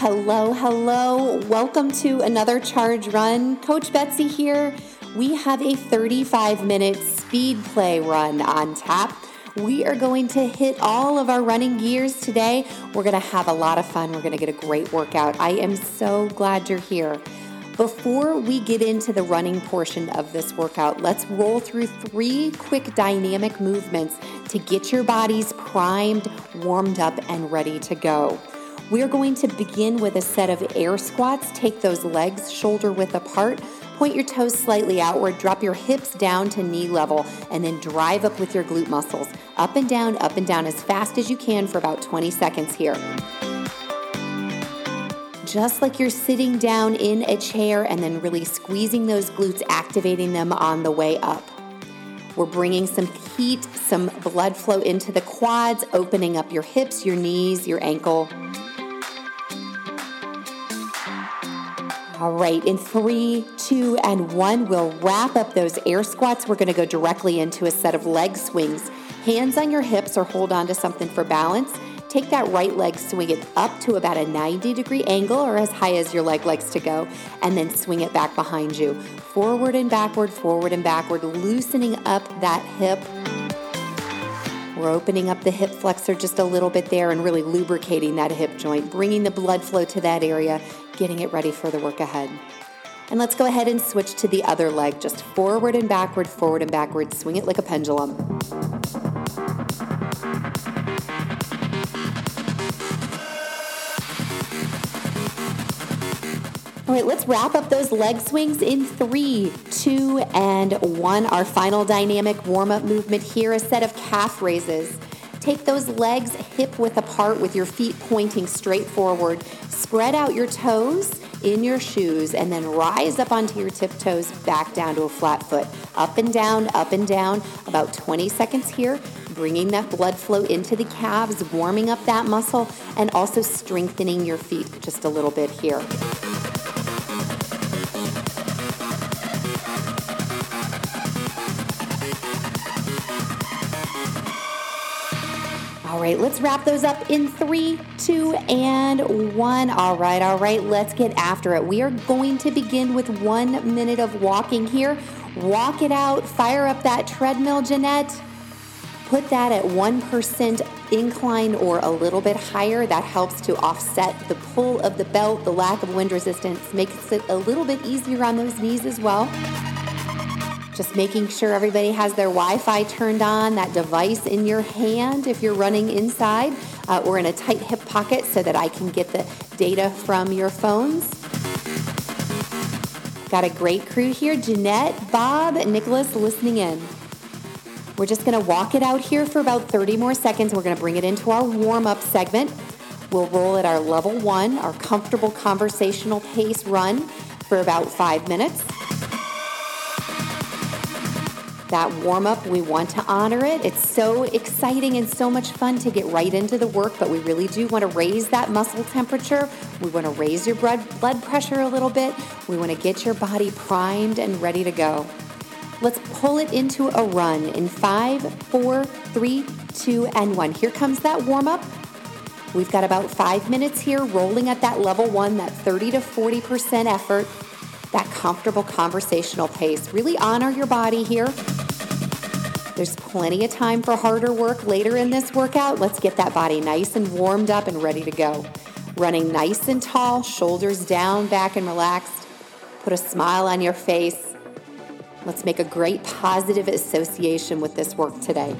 Hello, hello. Welcome to another charge run. Coach Betsy here. We have a 35 minute speed play run on tap. We are going to hit all of our running gears today. We're going to have a lot of fun. We're going to get a great workout. I am so glad you're here. Before we get into the running portion of this workout, let's roll through three quick dynamic movements to get your bodies primed, warmed up, and ready to go. We're going to begin with a set of air squats. Take those legs shoulder width apart. Point your toes slightly outward, drop your hips down to knee level, and then drive up with your glute muscles. Up and down, up and down as fast as you can for about 20 seconds here just like you're sitting down in a chair and then really squeezing those glutes, activating them on the way up. We're bringing some heat, some blood flow into the quads, opening up your hips, your knees, your ankle. All right, in three, two, and one, we'll wrap up those air squats. We're going to go directly into a set of leg swings. Hands on your hips or hold on to something for balance. Take that right leg, swing it up to about a 90 degree angle or as high as your leg likes to go, and then swing it back behind you. Forward and backward, forward and backward, loosening up that hip. We're opening up the hip flexor just a little bit there and really lubricating that hip joint, bringing the blood flow to that area, getting it ready for the work ahead. And let's go ahead and switch to the other leg, just forward and backward, forward and backward. Swing it like a pendulum. All right, let's wrap up those leg swings in three, two, and one. Our final dynamic warm up movement here a set of calf raises. Take those legs hip width apart with your feet pointing straight forward. Spread out your toes in your shoes and then rise up onto your tiptoes back down to a flat foot. Up and down, up and down. About 20 seconds here, bringing that blood flow into the calves, warming up that muscle, and also strengthening your feet just a little bit here. All right, let's wrap those up in three, two, and one. All right, all right, let's get after it. We are going to begin with one minute of walking here. Walk it out, fire up that treadmill, Jeanette. Put that at 1% incline or a little bit higher. That helps to offset the pull of the belt, the lack of wind resistance, makes it a little bit easier on those knees as well. Just making sure everybody has their Wi Fi turned on, that device in your hand if you're running inside uh, or in a tight hip pocket so that I can get the data from your phones. Got a great crew here Jeanette, Bob, Nicholas listening in. We're just to walk it out here for about 30 more seconds. We're to bring it into our warm up segment. We'll roll at our level one, our comfortable conversational pace run for about five minutes that warm up. We want to honor it. It's so exciting and so much fun to get right into the work, but we really do want to raise that muscle temperature. We want to raise your blood, pressure a little bit. We want to get your body primed and ready to go. Let's pull it into a run in five, four, three, two, and one. Here comes that warm up. We've got about five minutes here rolling at that level one, that 30 to 40% effort that comfortable conversational pace. Really honor your body here. There's plenty of time for harder work later in this workout. Let's get that body nice and warmed up and ready to go. Running nice and tall, shoulders down, back and relaxed. Put a smile on your face. Let's make a great positive association with this work today.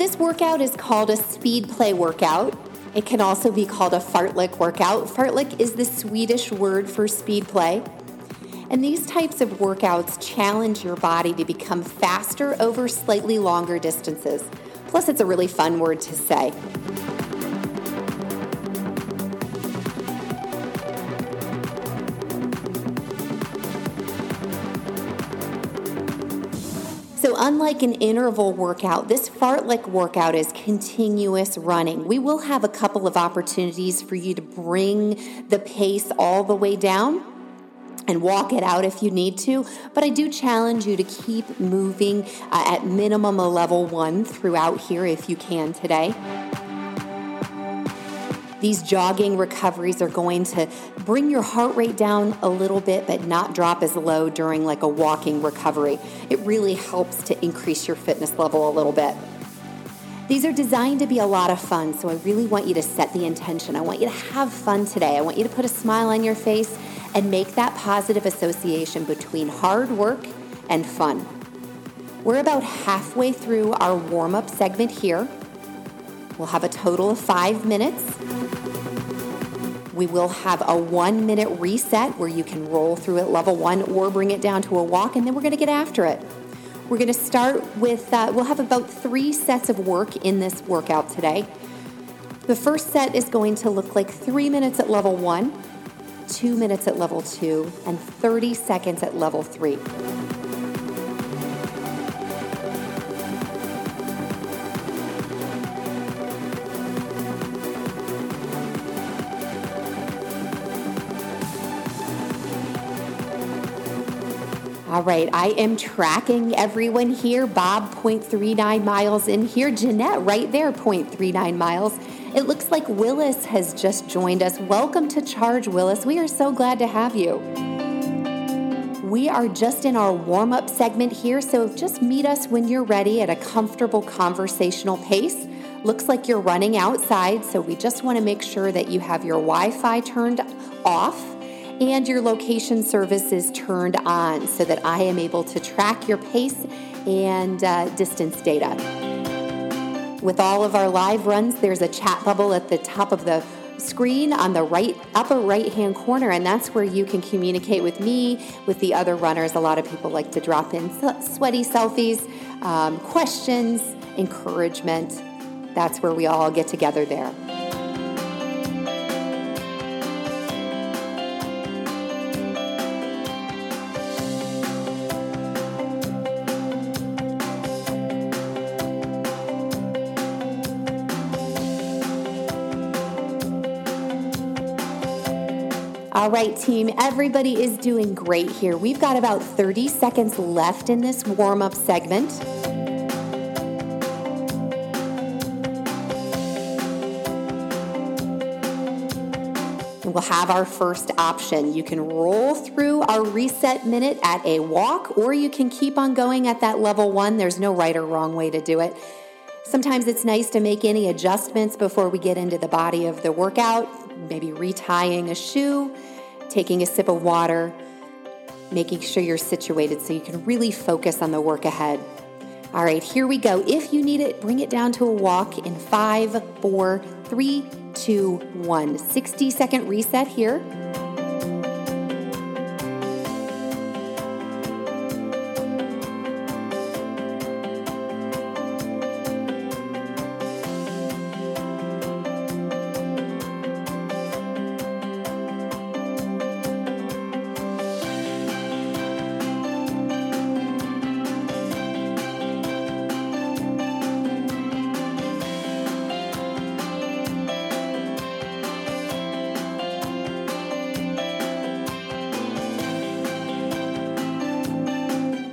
This workout is called a speed play workout. It can also be called a fartlek workout. Fartlek is the Swedish word for speed play. And these types of workouts challenge your body to become faster over slightly longer distances. Plus, it's a really fun word to say. Unlike an interval workout, this fartlek workout is continuous running. We will have a couple of opportunities for you to bring the pace all the way down and walk it out if you need to. But I do challenge you to keep moving uh, at minimum a level one throughout here if you can today. These jogging recoveries are going to bring your heart rate down a little bit, but not drop as low during like a walking recovery. It really helps to increase your fitness level a little bit. These are designed to be a lot of fun, so I really want you to set the intention. I want you to have fun today. I want you to put a smile on your face and make that positive association between hard work and fun. We're about halfway through our warm up segment here. We'll have a total of five minutes. We will have a one minute reset where you can roll through at level one or bring it down to a walk, and then we're going to get after it. We're going to start with, uh, we'll have about three sets of work in this workout today. The first set is going to look like three minutes at level one, two minutes at level two, and 30 seconds at level three. All right, I am tracking everyone here. Bob, 0.39 miles in here. Jeanette, right there, 0.39 miles. It looks like Willis has just joined us. Welcome to Charge, Willis. We are so glad to have you. We are just in our warm up segment here, so just meet us when you're ready at a comfortable conversational pace. Looks like you're running outside, so we just want to make sure that you have your Wi Fi turned off and your location service is turned on so that I am able to track your pace and uh, distance data. With all of our live runs, there's a chat bubble at the top of the screen on the right upper right hand corner and that's where you can communicate with me with the other runners. A lot of people like to drop in sweaty selfies um, questions encouragement. That's where we all get together there All right, team, everybody is doing great here. We've got about 30 seconds left in this warm up segment. We'll have our first option. You can roll through our reset minute at a walk, or you can keep on going at that level one. There's no right or wrong way to do it. Sometimes it's nice to make any adjustments before we get into the body of the workout, maybe retying a shoe, taking a sip of water, making sure you're situated so you can really focus on the work ahead. All right, here we go. If you need it, bring it down to a walk in five, four, three, two, one. 60 second reset here.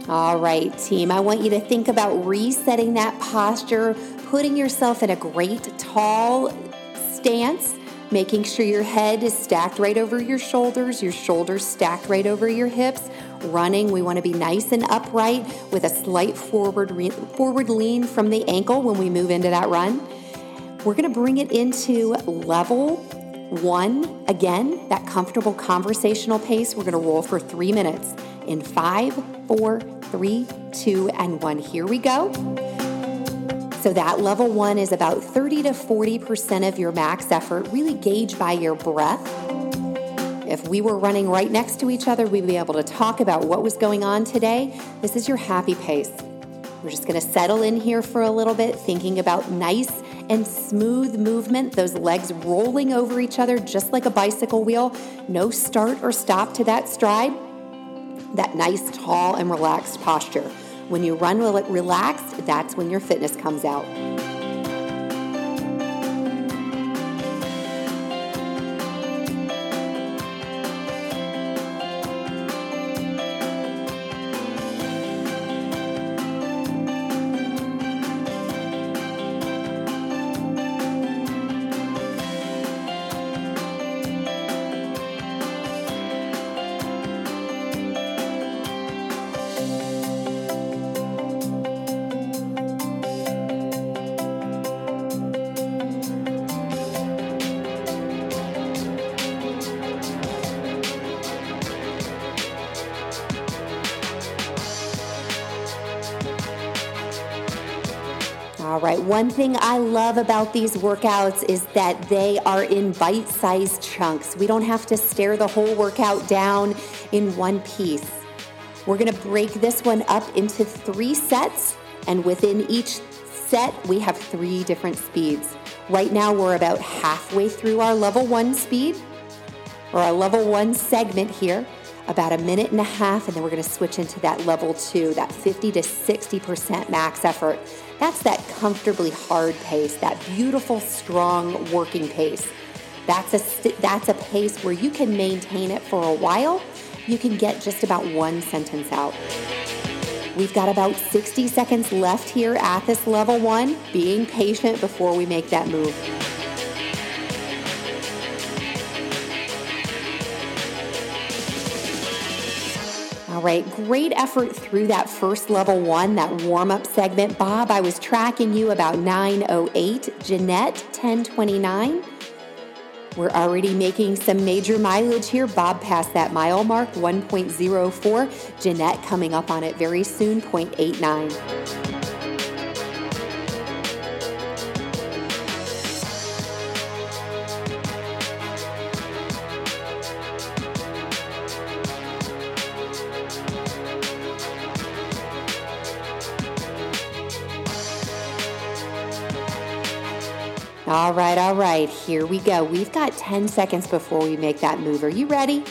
All right, team. I want you to think about resetting that posture, putting yourself in a great tall stance, making sure your head is stacked right over your shoulders, your shoulders stacked right over your hips. Running, we want to be nice and upright with a slight forward forward lean from the ankle when we move into that run. We're going to bring it into level one again, that comfortable conversational pace. We're going to roll for three minutes in five, four, three, two, and one. Here we go. So that level one is about 30 to 40% of your max effort, really gauged by your breath. If we were running right next to each other, we'd be able to talk about what was going on today. This is your happy pace. We're just to settle in here for a little bit, thinking about nice and smooth movement, those legs rolling over each other just like a bicycle wheel. No start or stop to that stride. That nice, tall, and relaxed posture. When you run relaxed, that's when your fitness comes out. One thing I love about these workouts is that they are in bite sized chunks. We don't have to stare the whole workout down in one piece. We're gonna break this one up into three sets, and within each set, we have three different speeds. Right now, we're about halfway through our level one speed, or our level one segment here about a minute and a half, and then we're going to switch into that level two, that 50 to 60% max effort. That's that comfortably hard pace, that beautiful, strong working pace. That's a, that's a pace where you can maintain it for a while. You can get just about one sentence out. We've got about 60 seconds left here at this level one, being patient before we make that move. All right, great effort through that first level one, that warm up segment. Bob, I was tracking you about 908. Jeanette, 1029. We're already making some major mileage here. Bob passed that mile mark, 1.04. Jeanette coming up on it very soon, 0.89. All right, all right, here we go. We've got 10 seconds before we make that move. Are you ready?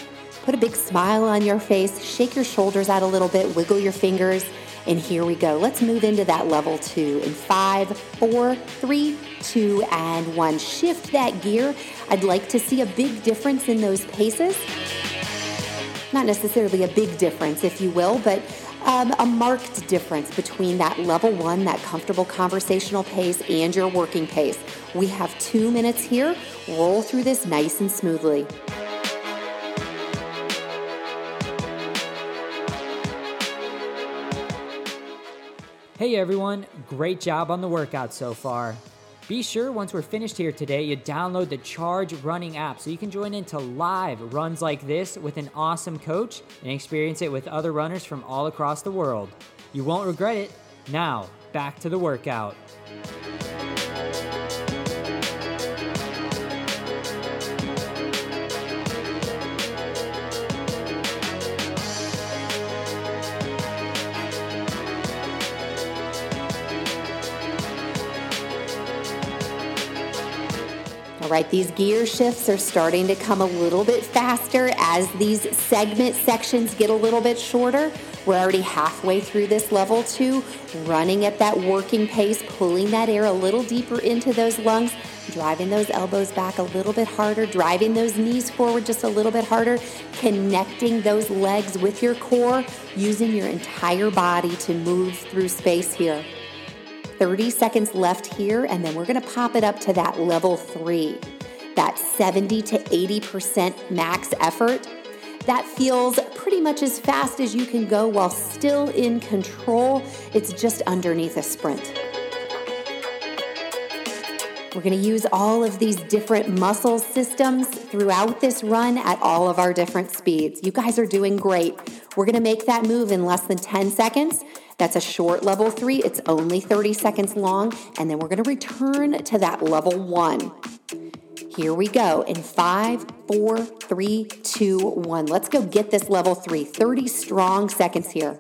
Put a big smile on your face, shake your shoulders out a little bit, wiggle your fingers, and here we go. Let's move into that level two in five, four, three, two, and one. Shift that gear. I'd like to see a big difference in those paces. Not necessarily a big difference, if you will, but um, a marked difference between that level one, that comfortable conversational pace, and your working pace. We have two minutes here. Roll through this nice and smoothly. Hey everyone, great job on the workout so far. Be sure once we're finished here today, you download the Charge Running app so you can join into live runs like this with an awesome coach and experience it with other runners from all across the world. You won't regret it. Now, back to the workout. All right, these gear shifts are starting to come a little bit faster as these segment sections get a little bit shorter. We're already halfway through this level two, running at that working pace, pulling that air a little deeper into those lungs, driving those elbows back a little bit harder, driving those knees forward just a little bit harder, connecting those legs with your core, using your entire body to move through space here. 30 seconds left here, and then we're gonna pop it up to that level three, that 70 to 80% max effort. That feels pretty much as fast as you can go while still in control. It's just underneath a sprint. We're going to use all of these different muscle systems throughout this run at all of our different speeds. You guys are doing great. We're going to make that move in less than 10 seconds That's a short level three. It's only 30 seconds long. And then we're going to return to that level one. Here we go in five, four, three, two, one. Let's go get this level three. 30 strong seconds here.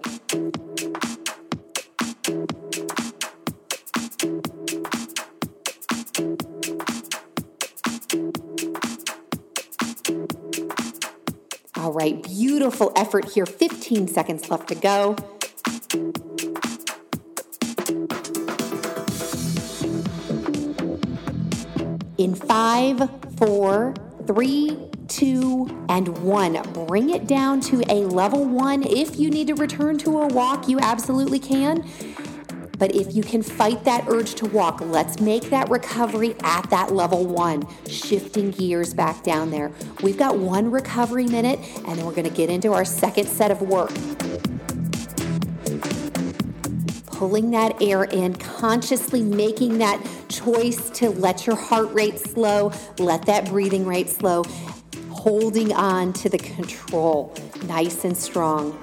All right, beautiful effort here. 15 seconds left to go. In five, four, three, two, and one. Bring it down to a level one. If you need to return to a walk, you absolutely can. But if you can fight that urge to walk, let's make that recovery at that level one, shifting gears back down there. We've got one recovery minute, and then we're gonna get into our second set of work pulling that air in, consciously making that choice to let your heart rate slow, let that breathing rate slow, holding on to the control, nice and strong.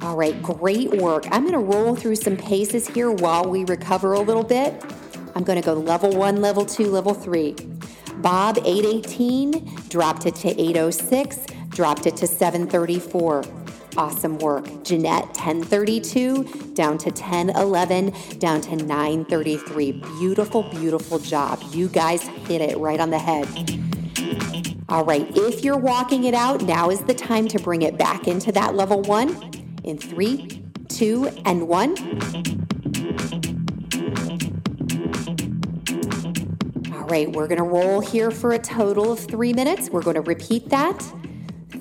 All right, great work. I'm to roll through some paces here while we recover a little bit. I'm to go level one, level two, level three. Bob, 818, dropped it to 806, dropped it to 734. Awesome work. Jeanette, 1032, down to 1011, down to 933. Beautiful, beautiful job. You guys hit it right on the head. All right, if you're walking it out, now is the time to bring it back into that level one in three, two, and one. All right, we're gonna roll here for a total of three minutes. We're gonna repeat that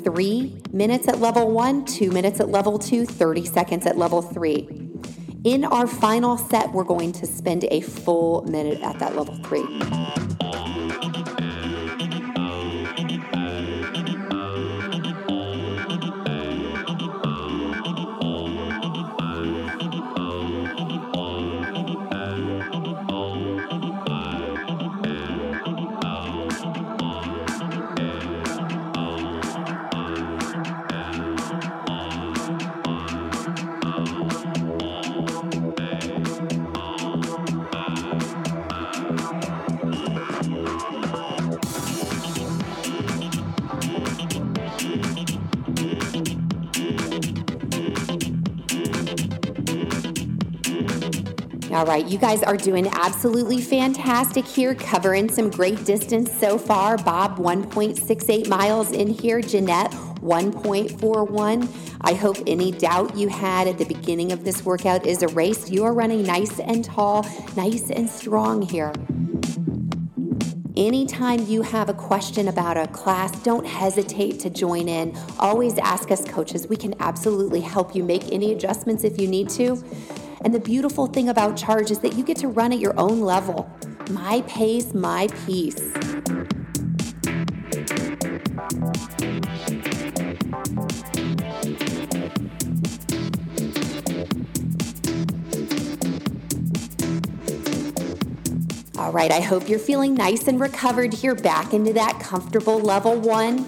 three minutes at level one, two minutes at level two, 30 seconds at level three. In our final set, we're going to spend a full minute at that level three. All right, you guys are doing absolutely fantastic here, covering some great distance so far. Bob, 1.68 miles in here. Jeanette, 1.41. I hope any doubt you had at the beginning of this workout is erased. You are running nice and tall, nice and strong here. Anytime you have a question about a class, don't hesitate to join in. Always ask us coaches. We can absolutely help you make any adjustments if you need to. And the beautiful thing about Charge is that you get to run at your own level. My pace, my peace. All right, I hope you're feeling nice and recovered here, back into that comfortable level one.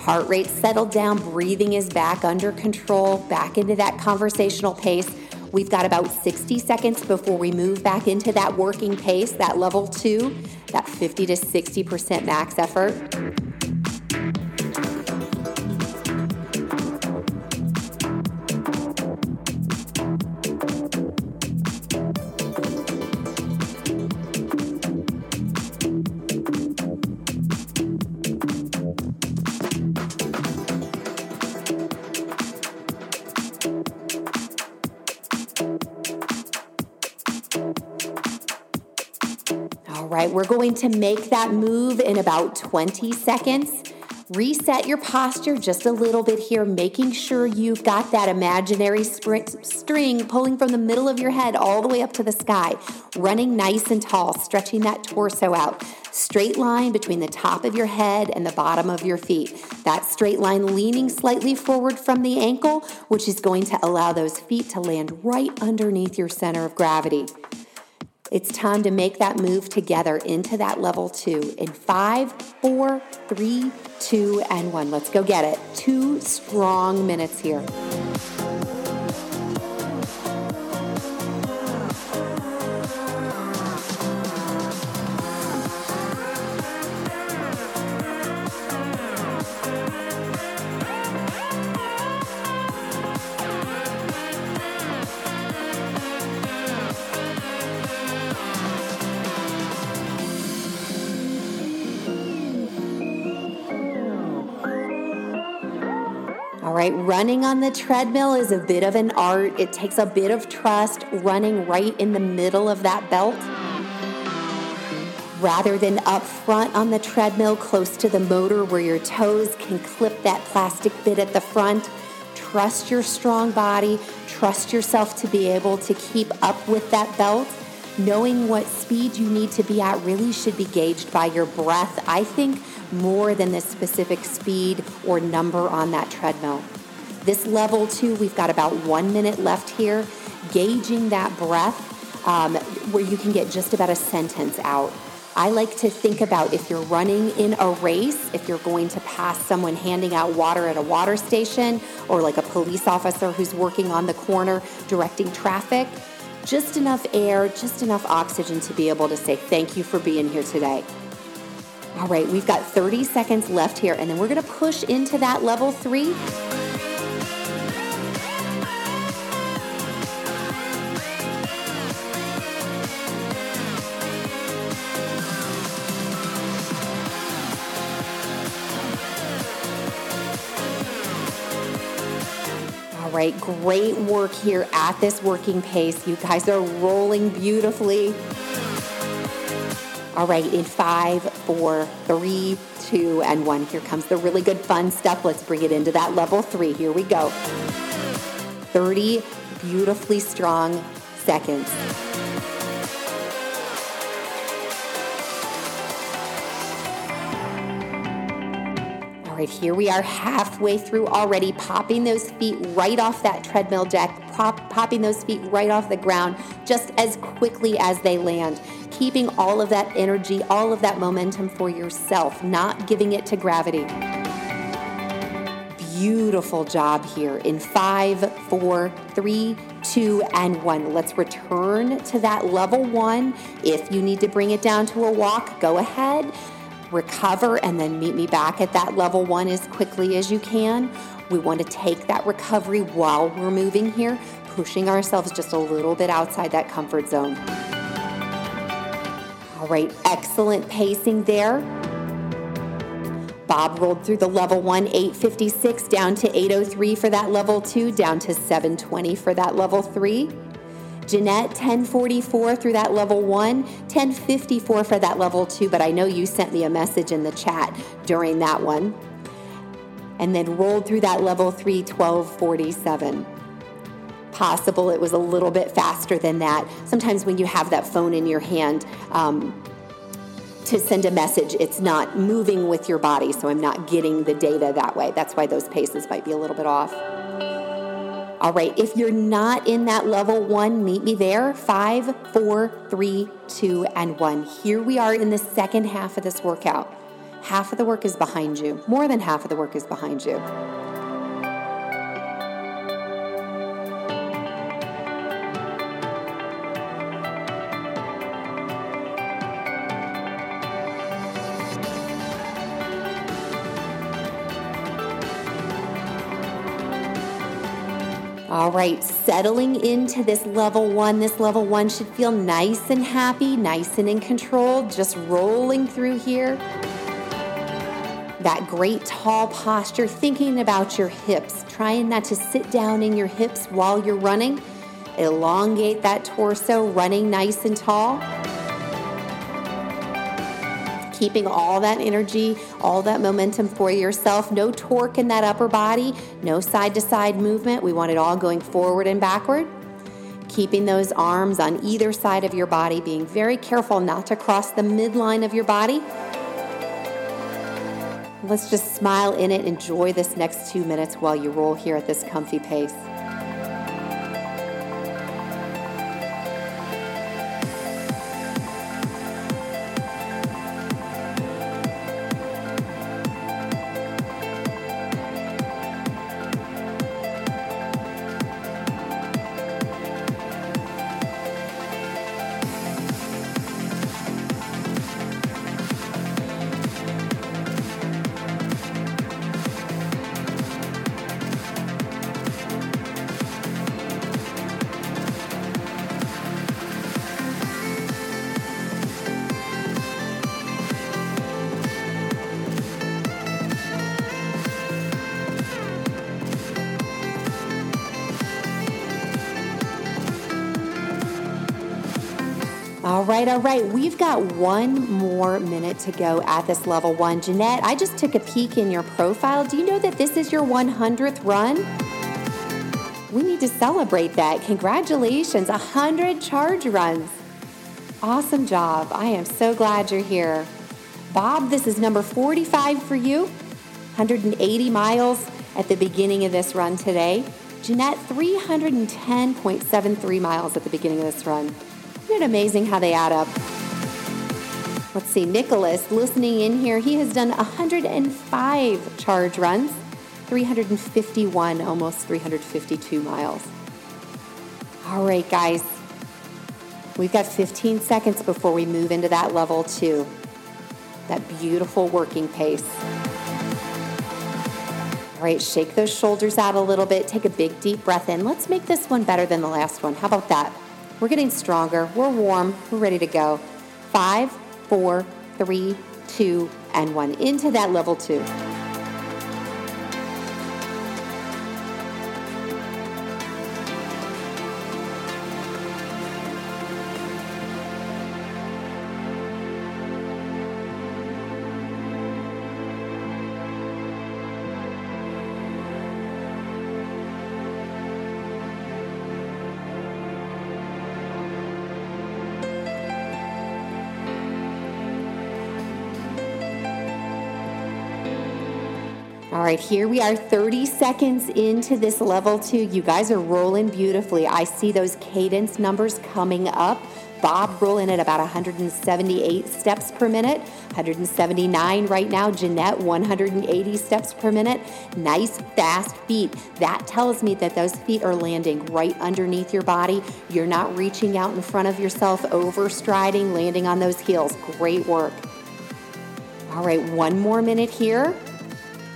Heart rate settled down, breathing is back under control, back into that conversational pace. We've got about 60 seconds before we move back into that working pace, that level two, that 50 to 60% max effort. Right, we're going to make that move in about 20 seconds. Reset your posture just a little bit here, making sure you've got that imaginary string pulling from the middle of your head all the way up to the sky, running nice and tall, stretching that torso out. Straight line between the top of your head and the bottom of your feet. That straight line leaning slightly forward from the ankle, which is going to allow those feet to land right underneath your center of gravity. It's time to make that move together into that level two in five, four, three, two, and one. Let's go get it. Two strong minutes here. Running on the treadmill is a bit of an art. It takes a bit of trust running right in the middle of that belt rather than up front on the treadmill close to the motor where your toes can clip that plastic bit at the front. Trust your strong body, trust yourself to be able to keep up with that belt. Knowing what speed you need to be at really should be gauged by your breath. I think more than the specific speed or number on that treadmill. This level two, we've got about one minute left here, gauging that breath um, where you can get just about a sentence out. I like to think about if you're running in a race, if you're going to pass someone handing out water at a water station, or like a police officer who's working on the corner directing traffic, just enough air, just enough oxygen to be able to say thank you for being here today. All right, we've got 30 seconds left here, and then we're gonna push into that level three. Right, great work here at this working pace. You guys are rolling beautifully. All right, in five, four, three, two, and one. Here comes the really good fun stuff. Let's bring it into that level three. Here we go. 30 beautifully strong seconds. Right, here we are halfway through already, popping those feet right off that treadmill deck, pop, popping those feet right off the ground just as quickly as they land keeping all of that energy, all of that momentum for yourself, not giving it to gravity. Beautiful job here in five, four, three, two, and one. Let's return to that level one. If you need to bring it down to a walk, go ahead, recover, and then meet me back at that level one as quickly as you can. We want to take that recovery while we're moving here, pushing ourselves just a little bit outside that comfort zone. All right, excellent pacing there. Bob rolled through the level one, 856, down to 803 for that level two, down to 720 for that level three. Jeanette, 1044 through that level one, 1054 for that level two, but I know you sent me a message in the chat during that one. And then rolled through that level three, 1247 possible it was a little bit faster than that. Sometimes when you have that phone in your hand, um, to send a message, it's not moving with your body, so I'm not getting the data that way. That's why those paces might be a little bit off. All right, if you're not in that level one, meet me there. Five, four, three, two, and one. Here we are in the second half of this workout. Half of the work is behind you, more than half of the work is behind you. All right, settling into this level one. This level one should feel nice and happy, nice and in control, just rolling through here. That great tall posture, thinking about your hips, trying not to sit down in your hips while you're running. Elongate that torso, running nice and tall keeping all that energy, all that momentum for yourself. No torque in that upper body, no side to side movement. We want it all going forward and backward. Keeping those arms on either side of your body, being very careful not to cross the midline of your body. Let's just smile in it, enjoy this next two minutes while you roll here at this comfy pace. Right, all right. We've got one more minute to go at this level one. Jeanette, I just took a peek in your profile. Do you know that this is your 100th run? We need to celebrate that. Congratulations, 100 charge runs. Awesome job. I am so glad you're here. Bob, this is number 45 for you. 180 miles at the beginning of this run today. Jeanette, 310.73 miles at the beginning of this run. Isn't it amazing how they add up? Let's see, Nicholas, listening in here, he has done 105 charge runs, 351, almost 352 miles. All right, guys, we've got 15 seconds before we move into that level two, that beautiful working pace. All right, shake those shoulders out a little bit. Take a big, deep breath in. Let's make this one better than the last one. How about that? We're getting stronger. We're warm. We're ready to go. Five, four, three, two, and one. Into that level two. Right, here we are 30 seconds into this level two. You guys are rolling beautifully. I see those cadence numbers coming up. Bob rolling at about 178 steps per minute, 179 right now. Jeanette, 180 steps per minute. Nice, fast feet. That tells me that those feet are landing right underneath your body. You're not reaching out in front of yourself, overstriding, landing on those heels. Great work. All right, one more minute here.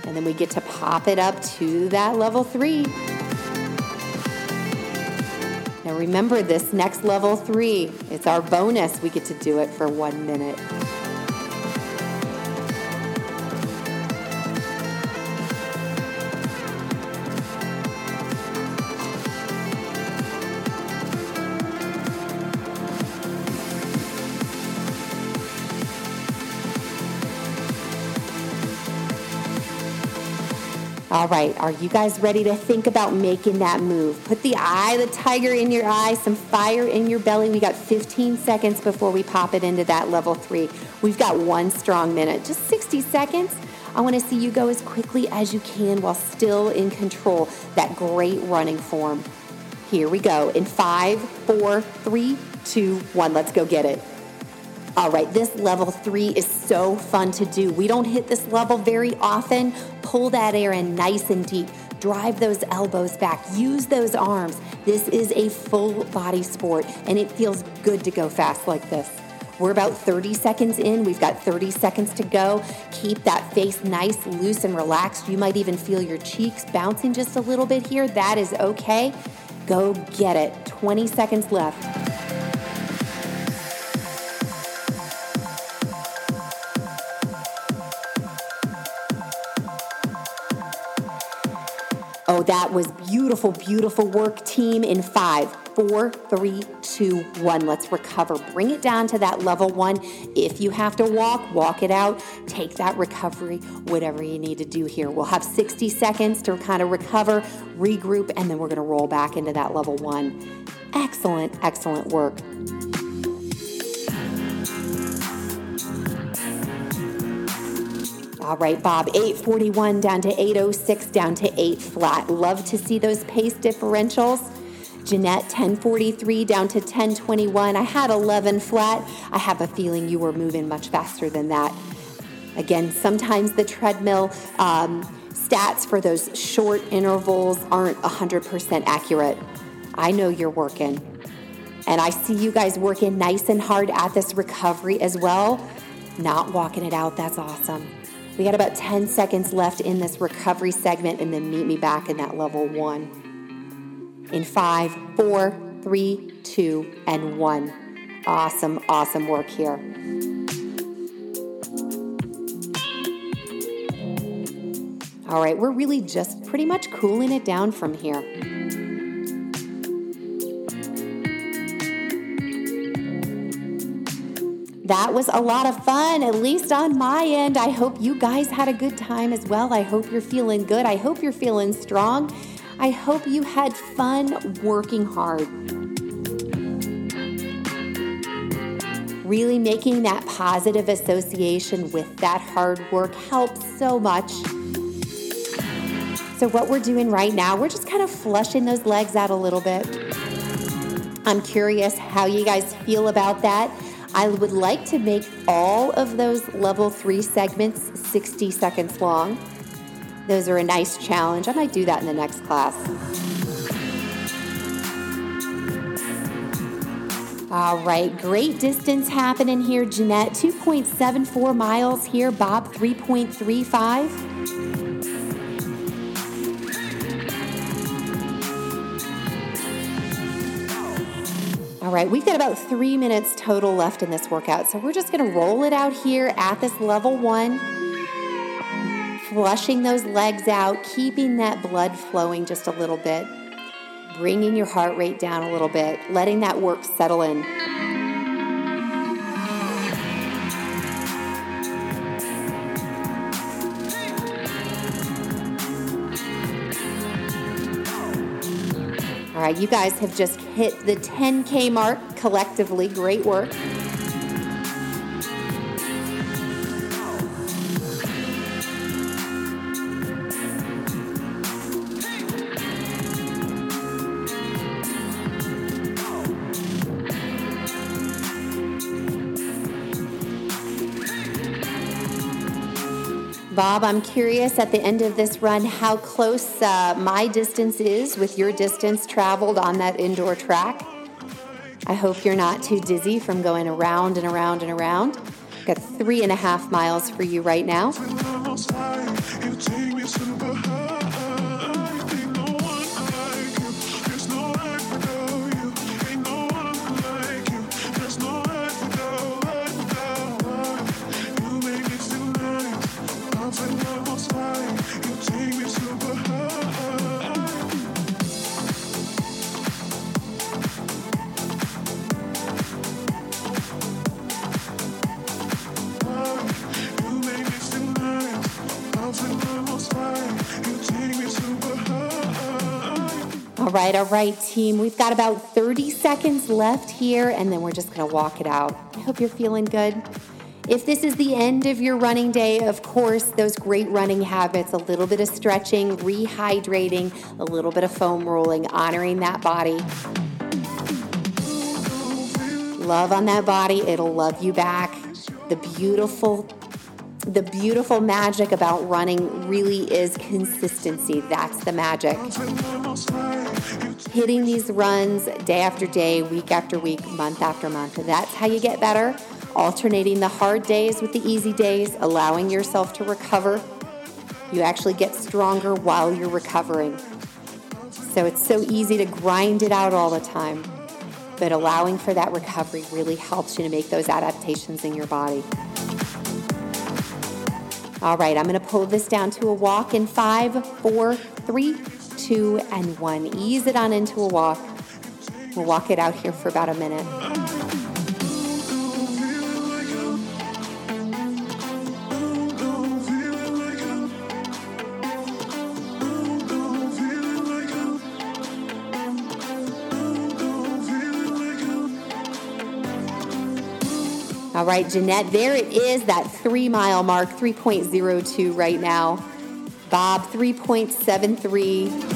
And then we get to pop it up to that level three. Now remember this next level three, it's our bonus. We get to do it for one minute. Right, are you guys ready to think about making that move? Put the eye, the tiger in your eye, some fire in your belly. We got 15 seconds before we pop it into that level three. We've got one strong minute, just 60 seconds. I want to see you go as quickly as you can while still in control. That great running form. Here we go. In five, four, three, two, one. Let's go get it. All right, this level three is so fun to do. We don't hit this level very often. Pull that air in nice and deep. Drive those elbows back. Use those arms. This is a full body sport, and it feels good to go fast like this. We're about 30 seconds in. We've got 30 seconds to go. Keep that face nice, loose, and relaxed. You might even feel your cheeks bouncing just a little bit here. That is okay. Go get it. 20 seconds left. That was beautiful, beautiful work, team. In five, four, three, two, one. Let's recover. Bring it down to that level one. If you have to walk, walk it out. Take that recovery, whatever you need to do here. We'll have 60 seconds to kind of recover, regroup, and then we're going to roll back into that level one. Excellent, excellent work. All right, Bob, 841 down to 806 down to 8 flat. Love to see those pace differentials. Jeanette, 1043 down to 1021. I had 11 flat. I have a feeling you were moving much faster than that. Again, sometimes the treadmill um, stats for those short intervals aren't 100% accurate. I know you're working. And I see you guys working nice and hard at this recovery as well. Not walking it out, that's awesome. We got about 10 seconds left in this recovery segment, and then meet me back in that level one. In five, four, three, two, and one. Awesome, awesome work here. All right, we're really just pretty much cooling it down from here. That was a lot of fun, at least on my end. I hope you guys had a good time as well. I hope you're feeling good. I hope you're feeling strong. I hope you had fun working hard. Really making that positive association with that hard work helps so much. So, what we're doing right now, we're just kind of flushing those legs out a little bit. I'm curious how you guys feel about that. I would like to make all of those level three segments 60 seconds long. Those are a nice challenge. I might do that in the next class. All right, great distance happening here, Jeanette. 2.74 miles here, Bob 3.35. right, we've got about three minutes total left in this workout, so we're just gonna roll it out here at this level one, flushing those legs out, keeping that blood flowing just a little bit, bringing your heart rate down a little bit, letting that work settle in. Right, you guys have just hit the 10K mark collectively. Great work. Bob, I'm curious at the end of this run how close uh, my distance is with your distance traveled on that indoor track. I hope you're not too dizzy from going around and around and around. Got three and a half miles for you right now. Right, all right, team. We've got about 30 seconds left here, and then we're just going to walk it out. I hope you're feeling good. If this is the end of your running day, of course, those great running habits a little bit of stretching, rehydrating, a little bit of foam rolling, honoring that body. Love on that body, it'll love you back. The beautiful the beautiful magic about running really is consistency. That's the magic. Hitting these runs day after day, week after week, month after month. That's how you get better. Alternating the hard days with the easy days, allowing yourself to recover. You actually get stronger while you're recovering. So it's so easy to grind it out all the time. But allowing for that recovery really helps you to make those adaptations in your body. All right, I'm going to pull this down to a walk in five, four, three, two, and one. Ease it on into a walk. We'll walk it out here for about a minute. All right, Jeanette, there it is, that three mile mark, 3.02 right now. Bob, 3.73.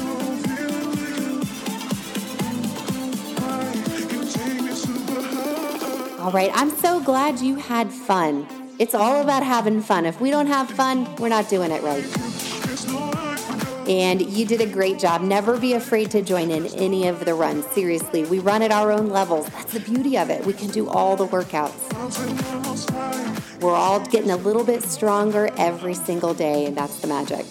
All right, I'm so glad you had fun. It's all about having fun. If we don't have fun, we're not doing it right. And you did a great job. Never be afraid to join in any of the runs. Seriously, we run at our own levels. That's the beauty of it. We can do all the workouts. We're all getting a little bit stronger every single day, and that's the magic.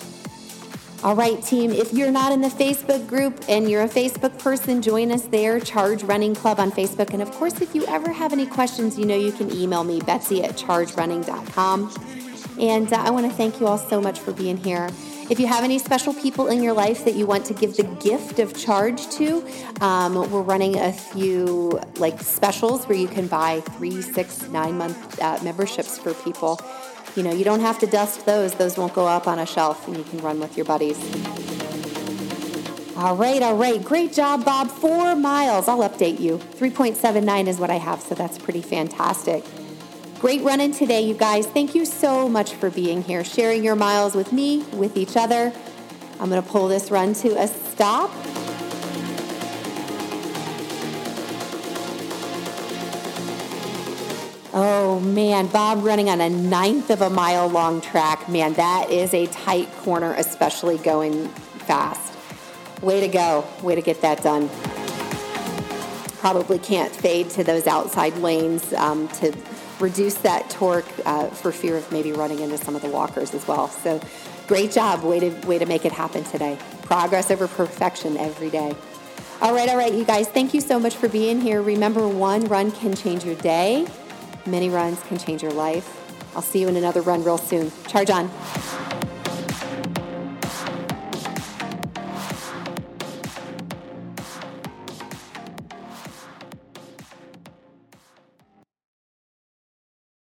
All right, team, if you're not in the Facebook group and you're a Facebook person, join us there, Charge Running Club on Facebook. And of course, if you ever have any questions, you know you can email me, Betsy at chargerunning.com. And uh, I want to thank you all so much for being here. If you have any special people in your life that you want to give the gift of charge to, um, we're running a few like specials where you can buy three, six, nine month uh, memberships for people. You know, you don't have to dust those; those won't go up on a shelf, and you can run with your buddies. All right, all right. Great job, Bob. Four miles. I'll update you. 3.79 is what I have, so that's pretty fantastic. Great running today, you guys. Thank you so much for being here, sharing your miles with me, with each other. I'm going to pull this run to a stop. Oh man, Bob running on a ninth of a mile long track. Man, that is a tight corner, especially going fast. Way to go. Way to get that done. Probably can't fade to those outside lanes um, to reduce that torque uh, for fear of maybe running into some of the walkers as well. So great job. Way to, way to make it happen today. Progress over perfection every day. All right, all right, you guys, thank you so much for being here. Remember, one run can change your day, Many runs can change your life. I'll see you in another run real soon. Charge on.